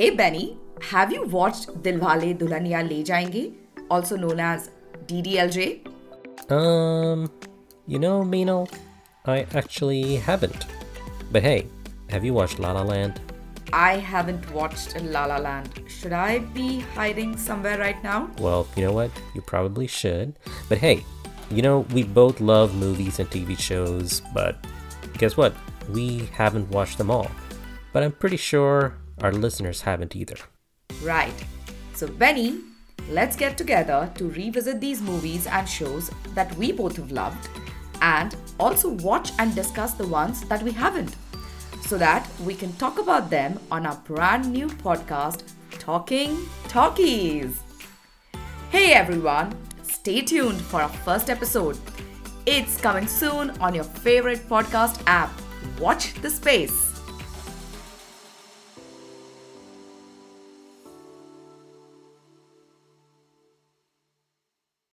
Hey Benny, have you watched Dilwale Dulhania Le Jayenge, also known as DDLJ? Um, you know, Minal, I actually haven't. But hey, have you watched La La Land? I haven't watched La La Land. Should I be hiding somewhere right now? Well, you know what? You probably should. But hey, you know, we both love movies and TV shows, but guess what? We haven't watched them all. But I'm pretty sure our listeners haven't either. Right. So, Benny, let's get together to revisit these movies and shows that we both have loved and also watch and discuss the ones that we haven't so that we can talk about them on our brand new podcast, Talking Talkies. Hey everyone, stay tuned for our first episode. It's coming soon on your favorite podcast app. Watch the space.